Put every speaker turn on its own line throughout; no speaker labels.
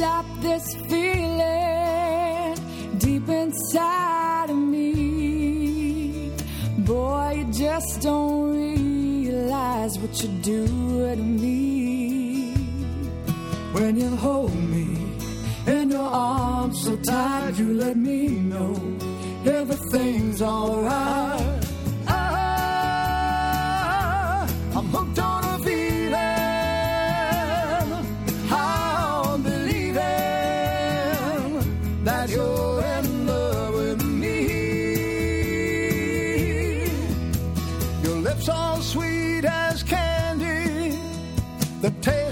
stop this feeling deep inside of me. Boy, you just don't realize what you do to me. When you hold me in your arms so tight, you let me know everything's alright. Ah, I'm hooked on The taste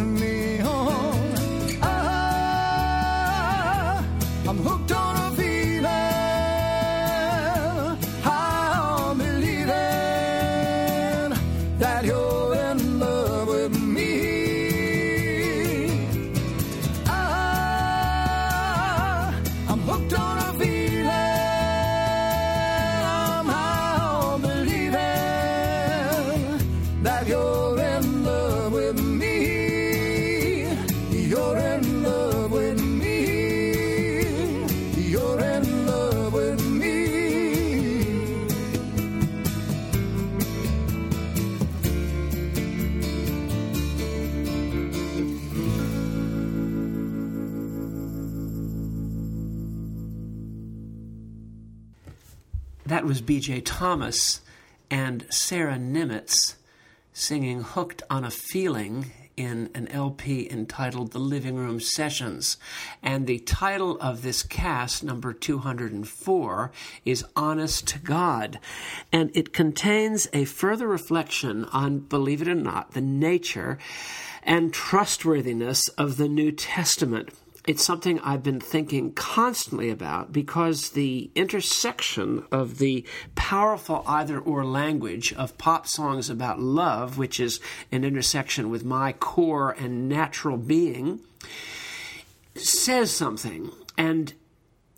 me on. That
was B.J. Thomas and Sara Niemietz singing Hooked on a Feeling in an LP entitled The Living Room Sessions. And the title of this cast, number 204, is Honest to God. And it contains a further reflection on, believe it or not, the nature and trustworthiness of the New Testament it's something I've been thinking constantly about because the intersection of the powerful either or language of pop songs about love, which is an intersection with my core and natural being, says something. And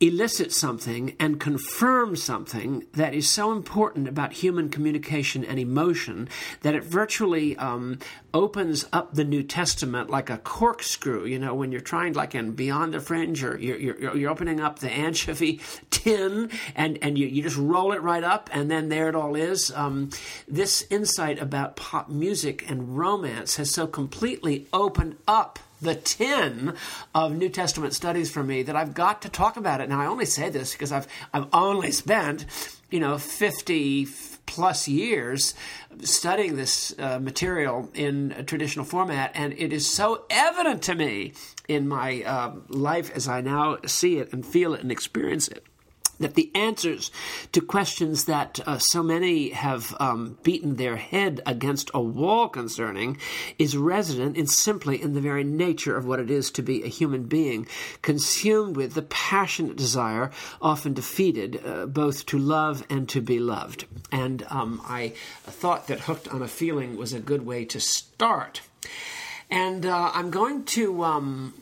elicits something and confirms something that is so important about human communication and emotion that it virtually um, opens up the New Testament like a corkscrew. You know, when you're trying, like in Beyond the Fringe, or you're, you're, you're opening up the anchovy tin and, and you, you just roll it right up, and then there it all is. Um, this insight about pop music and romance has so completely opened up the 10 of New Testament studies for me that I've got to talk about it. Now I only say this because I've I've only spent you know fifty plus years studying this uh, material in a traditional format, and it is so evident to me in my uh, life as I now see it and feel it and experience it that the answers to questions that uh, so many have um, beaten their head against a wall concerning is resident in simply in the very nature of what it is to be a human being, consumed with the passionate desire, often defeated, uh, both to love and to be loved. And um, I thought that Hooked on a Feeling was a good way to start. And uh, I'm going to. Um,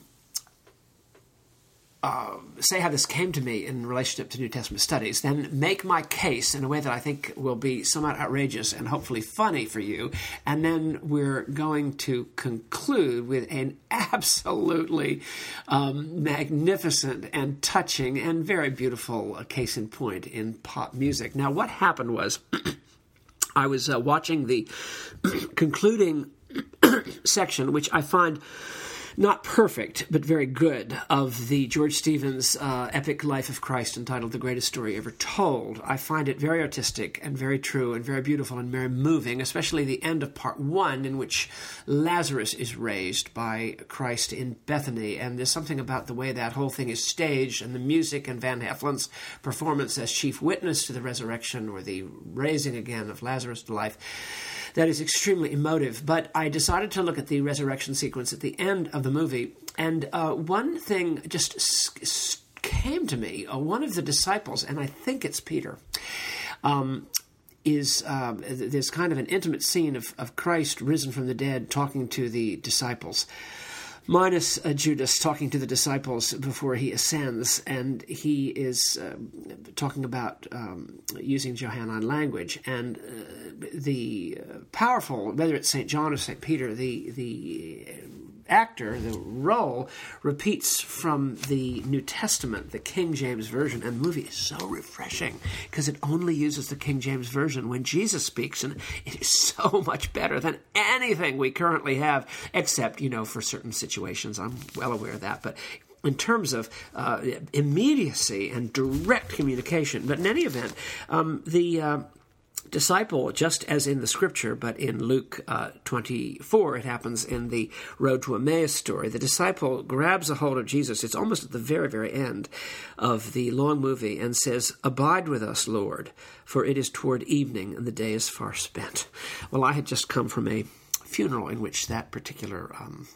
uh, say how this came to me in relationship to New Testament studies, then make my case in a way that I think will be somewhat outrageous and hopefully funny for you, and then we're going to conclude with an absolutely um, magnificent and touching and very beautiful uh, case in point in pop music. Now, what happened was. I was uh, watching the concluding section, which I find not perfect, but very good, of the George Stevens uh, epic Life of Christ entitled The Greatest Story Ever Told. I find it very artistic and very true and very beautiful and very moving, especially the end of part one, in which Lazarus is raised by Christ in Bethany. And there's something about the way that whole thing is staged and the music and Van Heflin's performance as chief witness to the resurrection or the raising again of Lazarus to life that is extremely emotive. But I decided to look at the resurrection sequence at the end of the movie, and uh, one thing just came to me. Uh, one of the disciples, and I think it's Peter. Um, is uh, there's kind of an intimate scene of, of Christ risen from the dead talking to the disciples minus uh, Judas talking to the disciples before he ascends, and he is uh, talking about um, using Johannine language. And uh, the powerful, whether it's St. John or St. Peter, the, the actor, the role, repeats from the New Testament, the King James Version, and the movie is so refreshing because it only uses the King James Version when Jesus speaks, and it is so much better than anything we currently have, except, you know, for certain situations. I'm well aware of that, but in terms of uh, immediacy and direct communication. But in any event, um, the uh, disciple, just as in the scripture, but in Luke uh, 24, it happens in the Road to Emmaus story. The disciple grabs a hold of Jesus. It's almost at the very, very end of the long movie and says, Abide with us, Lord, for it is toward evening and the day is far spent. Well, I had just come from a funeral in which that particular um,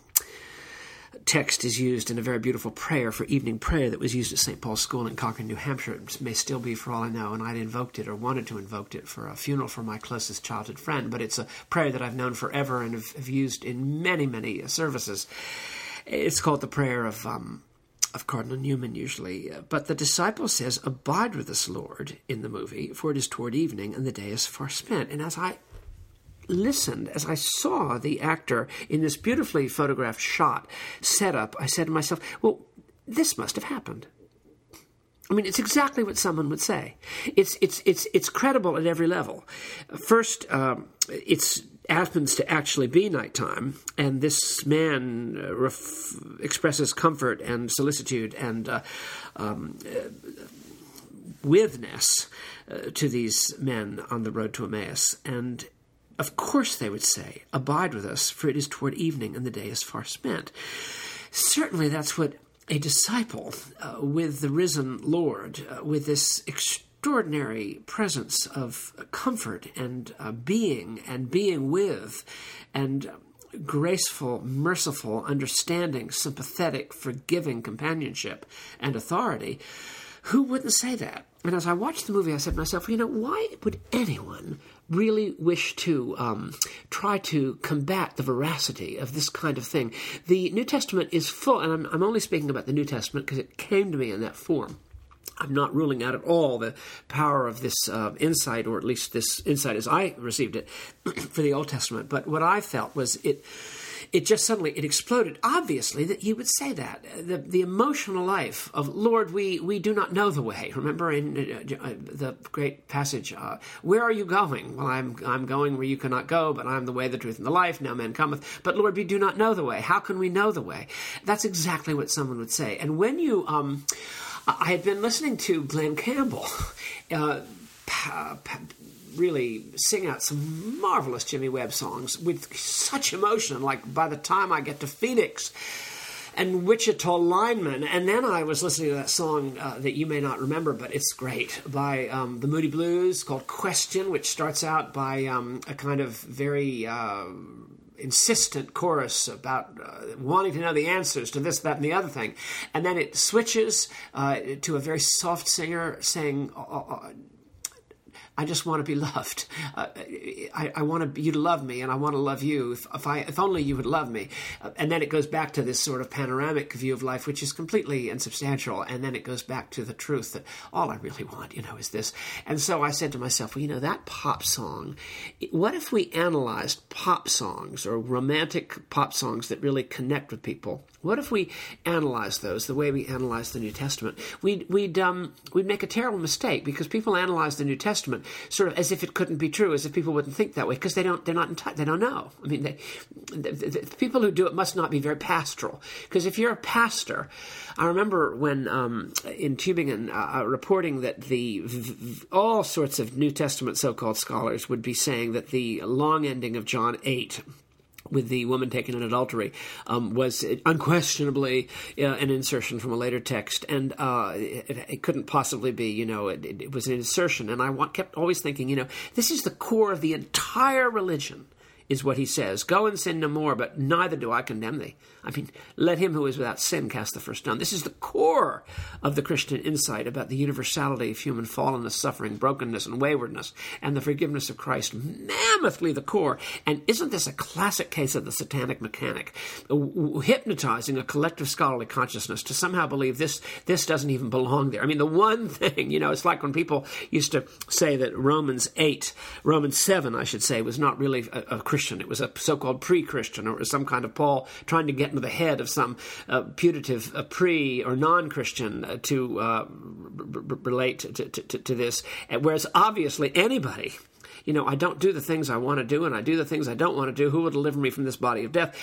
text is used in a very beautiful prayer for evening prayer that was used at St. Paul's School in Concord, New Hampshire. It may still be for all I know, and I'd invoked it or wanted to invoke it for a funeral for my closest childhood friend. But it's a prayer that I've known forever and have, have used in many, many services. It's called the prayer of. Um, of Cardinal Newman, usually. But the disciple says, Abide with us, Lord, in the movie, for it is toward evening and the day is far spent. And as I listened, as I saw the actor in this beautifully photographed shot set up, I said to myself, well, this must have happened. I mean, it's exactly what someone would say. It's it's it's it's credible at every level. First, um, happens to actually be nighttime, and this man uh, ref- expresses comfort and solicitude and uh, um, uh, withness uh, to these men on the road to Emmaus, and of course, they would say, Abide with us, for it is toward evening, and the day is far spent. Certainly, that's what a disciple uh, with the risen Lord, uh, with this extraordinary presence of comfort and uh, being and being with, and graceful, merciful, understanding, sympathetic, forgiving companionship and authority. Who wouldn't say that? And as I watched the movie, I said to myself, you know, why would anyone really wish to um, try to combat the veracity of this kind of thing. The New Testament is full, and I'm, I'm only speaking about the New Testament because it came to me in that form. I'm not ruling out at all the power of this uh, insight, or at least this insight as I received it for the Old Testament. But what I felt was it it just suddenly it exploded. Obviously, that he would say that the the emotional life of Lord, we we do not know the way. Remember in uh, uh, the great passage, uh, "Where are you going?" Well, I'm I'm going where you cannot go, but I'm the way, the truth, and the life. No man cometh, but Lord, we do not know the way. How can we know the way? That's exactly what someone would say. And when you, um, I had been listening to Glen Campbell. Uh, really sing out some marvelous Jimmy Webb songs with such emotion. Like by the time I get to Phoenix and Wichita Lineman, and then I was listening to that song uh, that you may not remember, but it's great by um, the Moody Blues called Question, which starts out by um, a kind of very. Uh, insistent chorus about uh, wanting to know the answers to this, that, and the other thing. And then it switches uh, to a very soft singer saying, uh, uh I just want to be loved. Uh, I, I, want you to love me, and I want to love you. If, if, I, if only you would love me. Uh, and then it goes back to this sort of panoramic view of life, which is completely insubstantial. And then it goes back to the truth that all I really want, you know, is this. And so I said to myself, well, you know, that pop song. What if we analyzed pop songs or romantic pop songs that really connect with people? What if we analyze those the way we analyze the New Testament? We'd we'd um, we'd make a terrible mistake because people analyze the New Testament sort of as if it couldn't be true, as if people wouldn't think that way, because they don't, they're not in touch, they don't know. I mean, they, the, the, the, people who do it must not be very pastoral, because if you're a pastor, I remember when um, in Tübingen uh, uh reporting that the all sorts of New Testament so-called scholars would be saying that the long ending of John eight with the woman taken in adultery um, was unquestionably uh, an insertion from a later text, and uh, it, it, couldn't possibly be. You know, it, it, was an insertion, and I want, kept always thinking, you know, this is the core of the entire religion is what he says. Go and sin no more, but neither do I condemn thee. I mean, let him who is without sin cast the first stone. This is the core of the Christian insight about the universality of human fallenness, suffering, brokenness, and waywardness, and the forgiveness of Christ. Mammothly the core. And isn't this a classic case of the satanic mechanic, hypnotizing a collective scholarly consciousness to somehow believe this this doesn't even belong there? I mean, the one thing, you know, it's like when people used to say that Romans eight, Romans seven, I should say, was not really a, a Christian. It was a so-called pre-Christian, or it was some kind of Paul trying to get into the head of some uh, putative uh, pre or non-Christian uh, to uh, r- r- relate to, to, to, to this. Whereas obviously anybody you know, I don't do the things I want to do and I do the things I don't want to do. Who will deliver me from this body of death?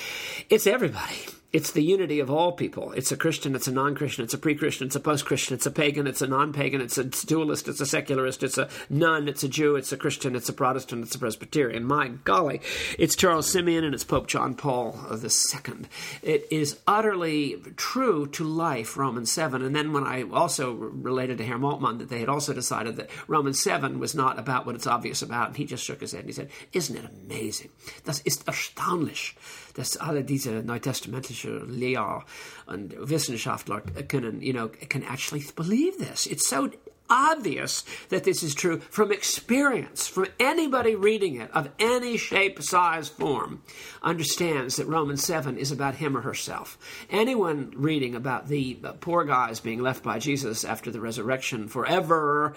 It's everybody it's the unity of all people. It's a Christian, it's a non Christian, it's a pre Christian, it's a post Christian, it's a pagan, it's a non pagan, it's a dualist, it's a secularist, it's a nun, it's a Jew, it's a Christian, it's a Protestant, it's a Presbyterian. My golly, it's Charles Simeon and it's Pope John Paul II. It is utterly true to life, Romans 7. And then when I also related to Herr Moltmann that they had also decided that Romans 7 was not about what it's obvious about, and he just shook his head and he said, Isn't it amazing? Das ist erstaunlich dass alle diese neutestamentliche Lehrer und Wissenschaftler können, you know, can actually believe this. It's so obvious that this is true from experience, from anybody reading it of any shape, size, form, understands that Romans 7 is about him or herself. Anyone reading about the poor guys being left by Jesus after the resurrection forever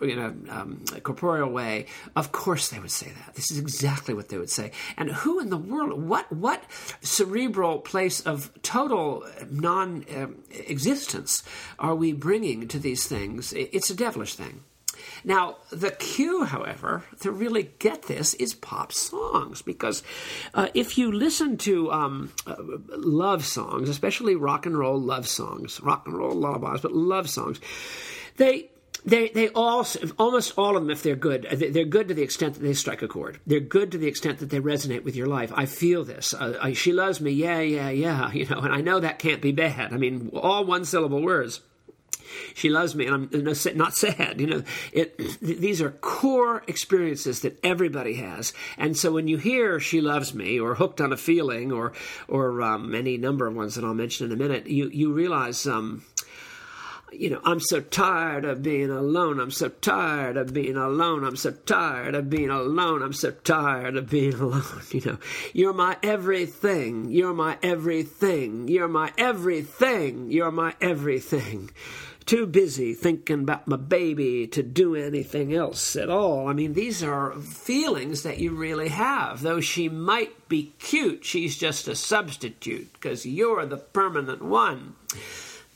in a um, corporeal way, of course they would say that. This is exactly what they would say. And who in the world, what, what cerebral place of total non existence are we bringing to these things? It's a devilish thing. Now, the cue, however, to really get this is pop songs, because uh, if you listen to um, uh, love songs, especially rock and roll love songs, rock and roll lullabies, but love songs, they they they all almost all of them if they're good they're good to the extent that they strike a chord. They're good to the extent that they resonate with your life. I feel this. Uh, I, she loves me. Yeah yeah yeah. You know and i know that can't be bad. I mean all one syllable words she loves me, and I'm not sad. You know, it, these are core experiences that everybody has. And so when you hear "She loves me" or "Hooked on a Feeling" or or um, any number of ones that I'll mention in a minute, you you realize. Um, you know, I'm so tired of being alone. I'm so tired of being alone. I'm so tired of being alone. I'm so tired of being alone. You know, you're my everything. You're my everything. You're my everything. You're my everything too busy thinking about my baby to do anything else at all. I mean, these are feelings that you really have. Though she might be cute, she's just a substitute because you're the permanent one.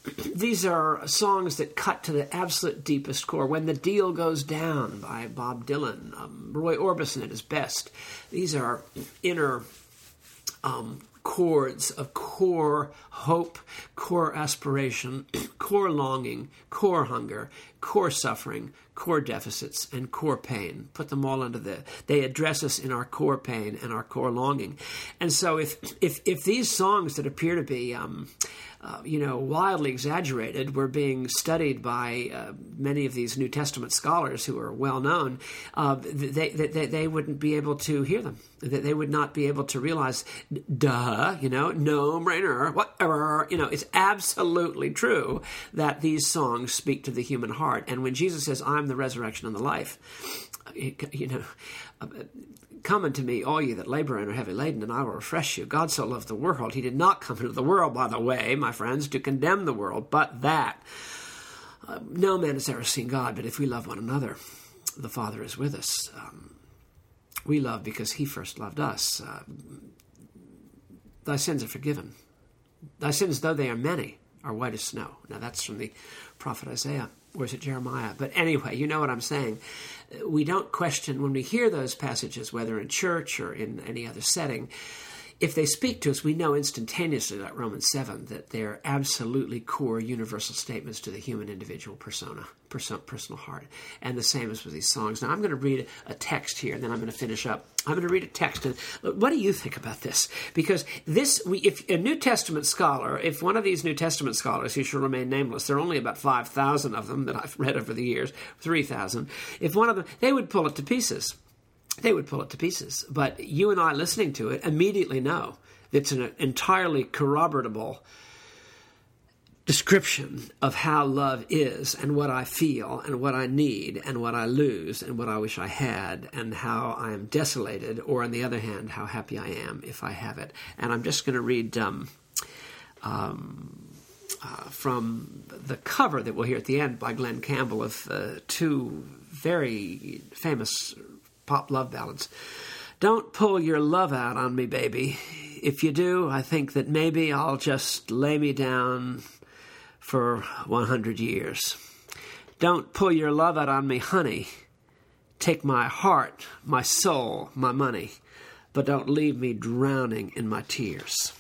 These are songs that cut to the absolute deepest core. When the Deal Goes Down by Bob Dylan, um, Roy Orbison at his best. These are inner um, chords of core hope, core aspiration, core longing, core hunger, core suffering, core deficits, and core pain. Put them all under the. They address us in our core pain and our core longing. And so, if if if these songs that appear to be um, uh, you know, wildly exaggerated were being studied by uh, many of these New Testament scholars who are well known, uh, they, they, they wouldn't be able to hear them. They would not be able to realize, duh, you know, no brainer, whatever. You know, it's absolutely true that these songs speak to the human heart. And when Jesus says, I'm the resurrection and the life, you know, Come unto me, all ye that labor and are heavy laden, and I will refresh you. God so loved the world. He did not come into the world, by the way, my friends, to condemn the world, but that uh, no man has ever seen God, but if we love one another, the Father is with us. Um, we love because He first loved us. Uh, Thy sins are forgiven. Thy sins, though they are many, are white as snow. Now that's from the prophet Isaiah. Or is it Jeremiah? But anyway, you know what I'm saying. We don't question when we hear those passages, whether in church or in any other setting, if they speak to us, we know instantaneously, like Romans 7, that they're absolutely core universal statements to the human individual persona, personal heart. And the same as with these songs. Now, I'm going to read a text here, and then I'm going to finish up. I'm going to read a text. And what do you think about this? Because this, we, if a New Testament scholar, if one of these New Testament scholars, who shall remain nameless, there are only about 5,000 of them that I've read over the years, 3,000, if one of them, they would pull it to pieces they would pull it to pieces. But you and I listening to it immediately know it's an entirely corroborable description of how love is and what I feel and what I need and what I lose and what I wish I had and how I am desolated, or on the other hand, how happy I am if I have it. And I'm just going to read um, um, uh, from the cover that we'll hear at the end by Glen Campbell of uh, two very famous pop love ballads. Don't pull your love out on me, baby. If you do, I think that maybe I'll just lay me down for 100 years. Don't pull your love out on me, honey. Take my heart, my soul, my money, but don't leave me drowning in my tears.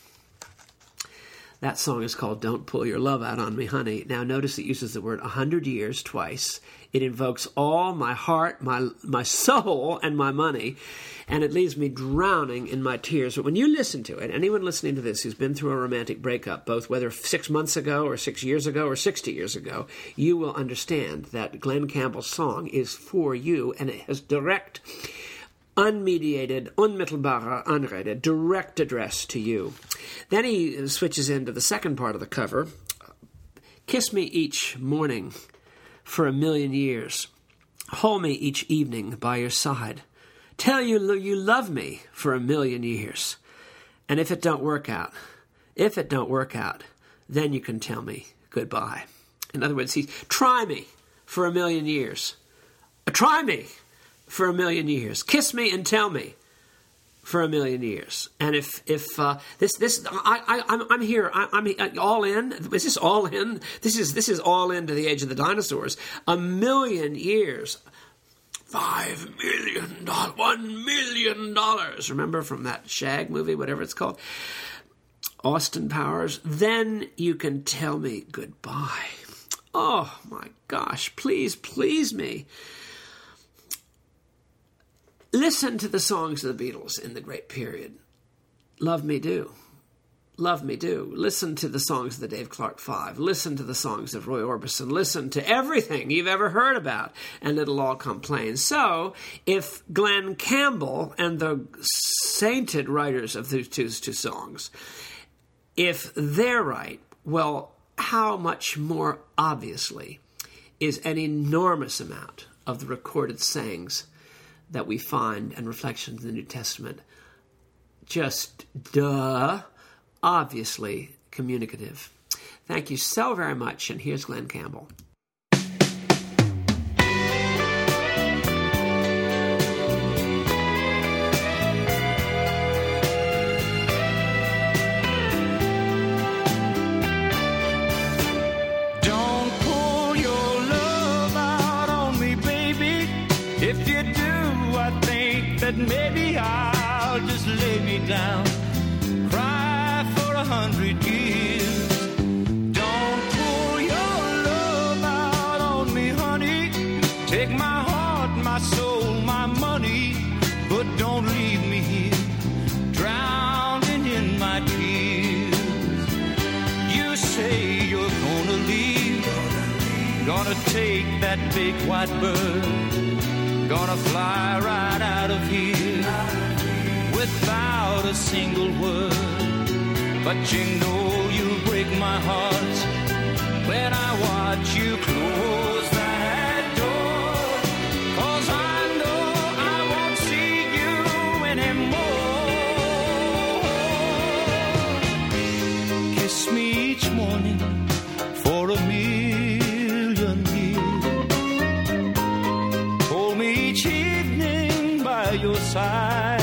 That song is called Don't Pull Your Love Out on Me, Honey. Now, notice it uses the word a hundred years twice. It invokes all my heart, my, my soul, and my money, and it leaves me drowning in my tears. But when you listen to it, anyone listening to this who's been through a romantic breakup, both whether six months ago, or six years ago, or 60 years ago, you will understand that Glen Campbell's song is for you, and it has direct unmediated, unmittelbare Anrede, direct address to you. Then he switches into the second part of the cover. Kiss me each morning for a million years. Hold me each evening by your side. Tell you you love me for a million years. And if it don't work out, if it don't work out, then you can tell me goodbye. In other words, he's try me for a million years. Uh, try me for a million years. Kiss me and tell me for a million years. And if if uh, this this I, I I'm I'm here I, am all in. Is this all in? This is this is all into the age of the dinosaurs. A million years. Five million dollars, one million dollars. Remember from that Shag movie, whatever it's called, Austin Powers. Then you can tell me goodbye. Oh my gosh! Please, please me. Listen to the songs of the Beatles in the Great Period. Love Me Do. Love Me Do. Listen to the songs of the Dave Clark Five. Listen to the songs of Roy Orbison. Listen to everything you've ever heard about, and it'll all come plain. So, if Glen Campbell and the sainted writers of these two, two songs, if they're right, well, how much more obviously is an enormous amount of the recorded sayings that we find and reflections in the New Testament just duh, obviously communicative. Thank you so very much, and here's Glen Campbell.
Gonna take that big white bird Gonna fly right out of here without a single word. But you know you'll break my heart when I watch you close side.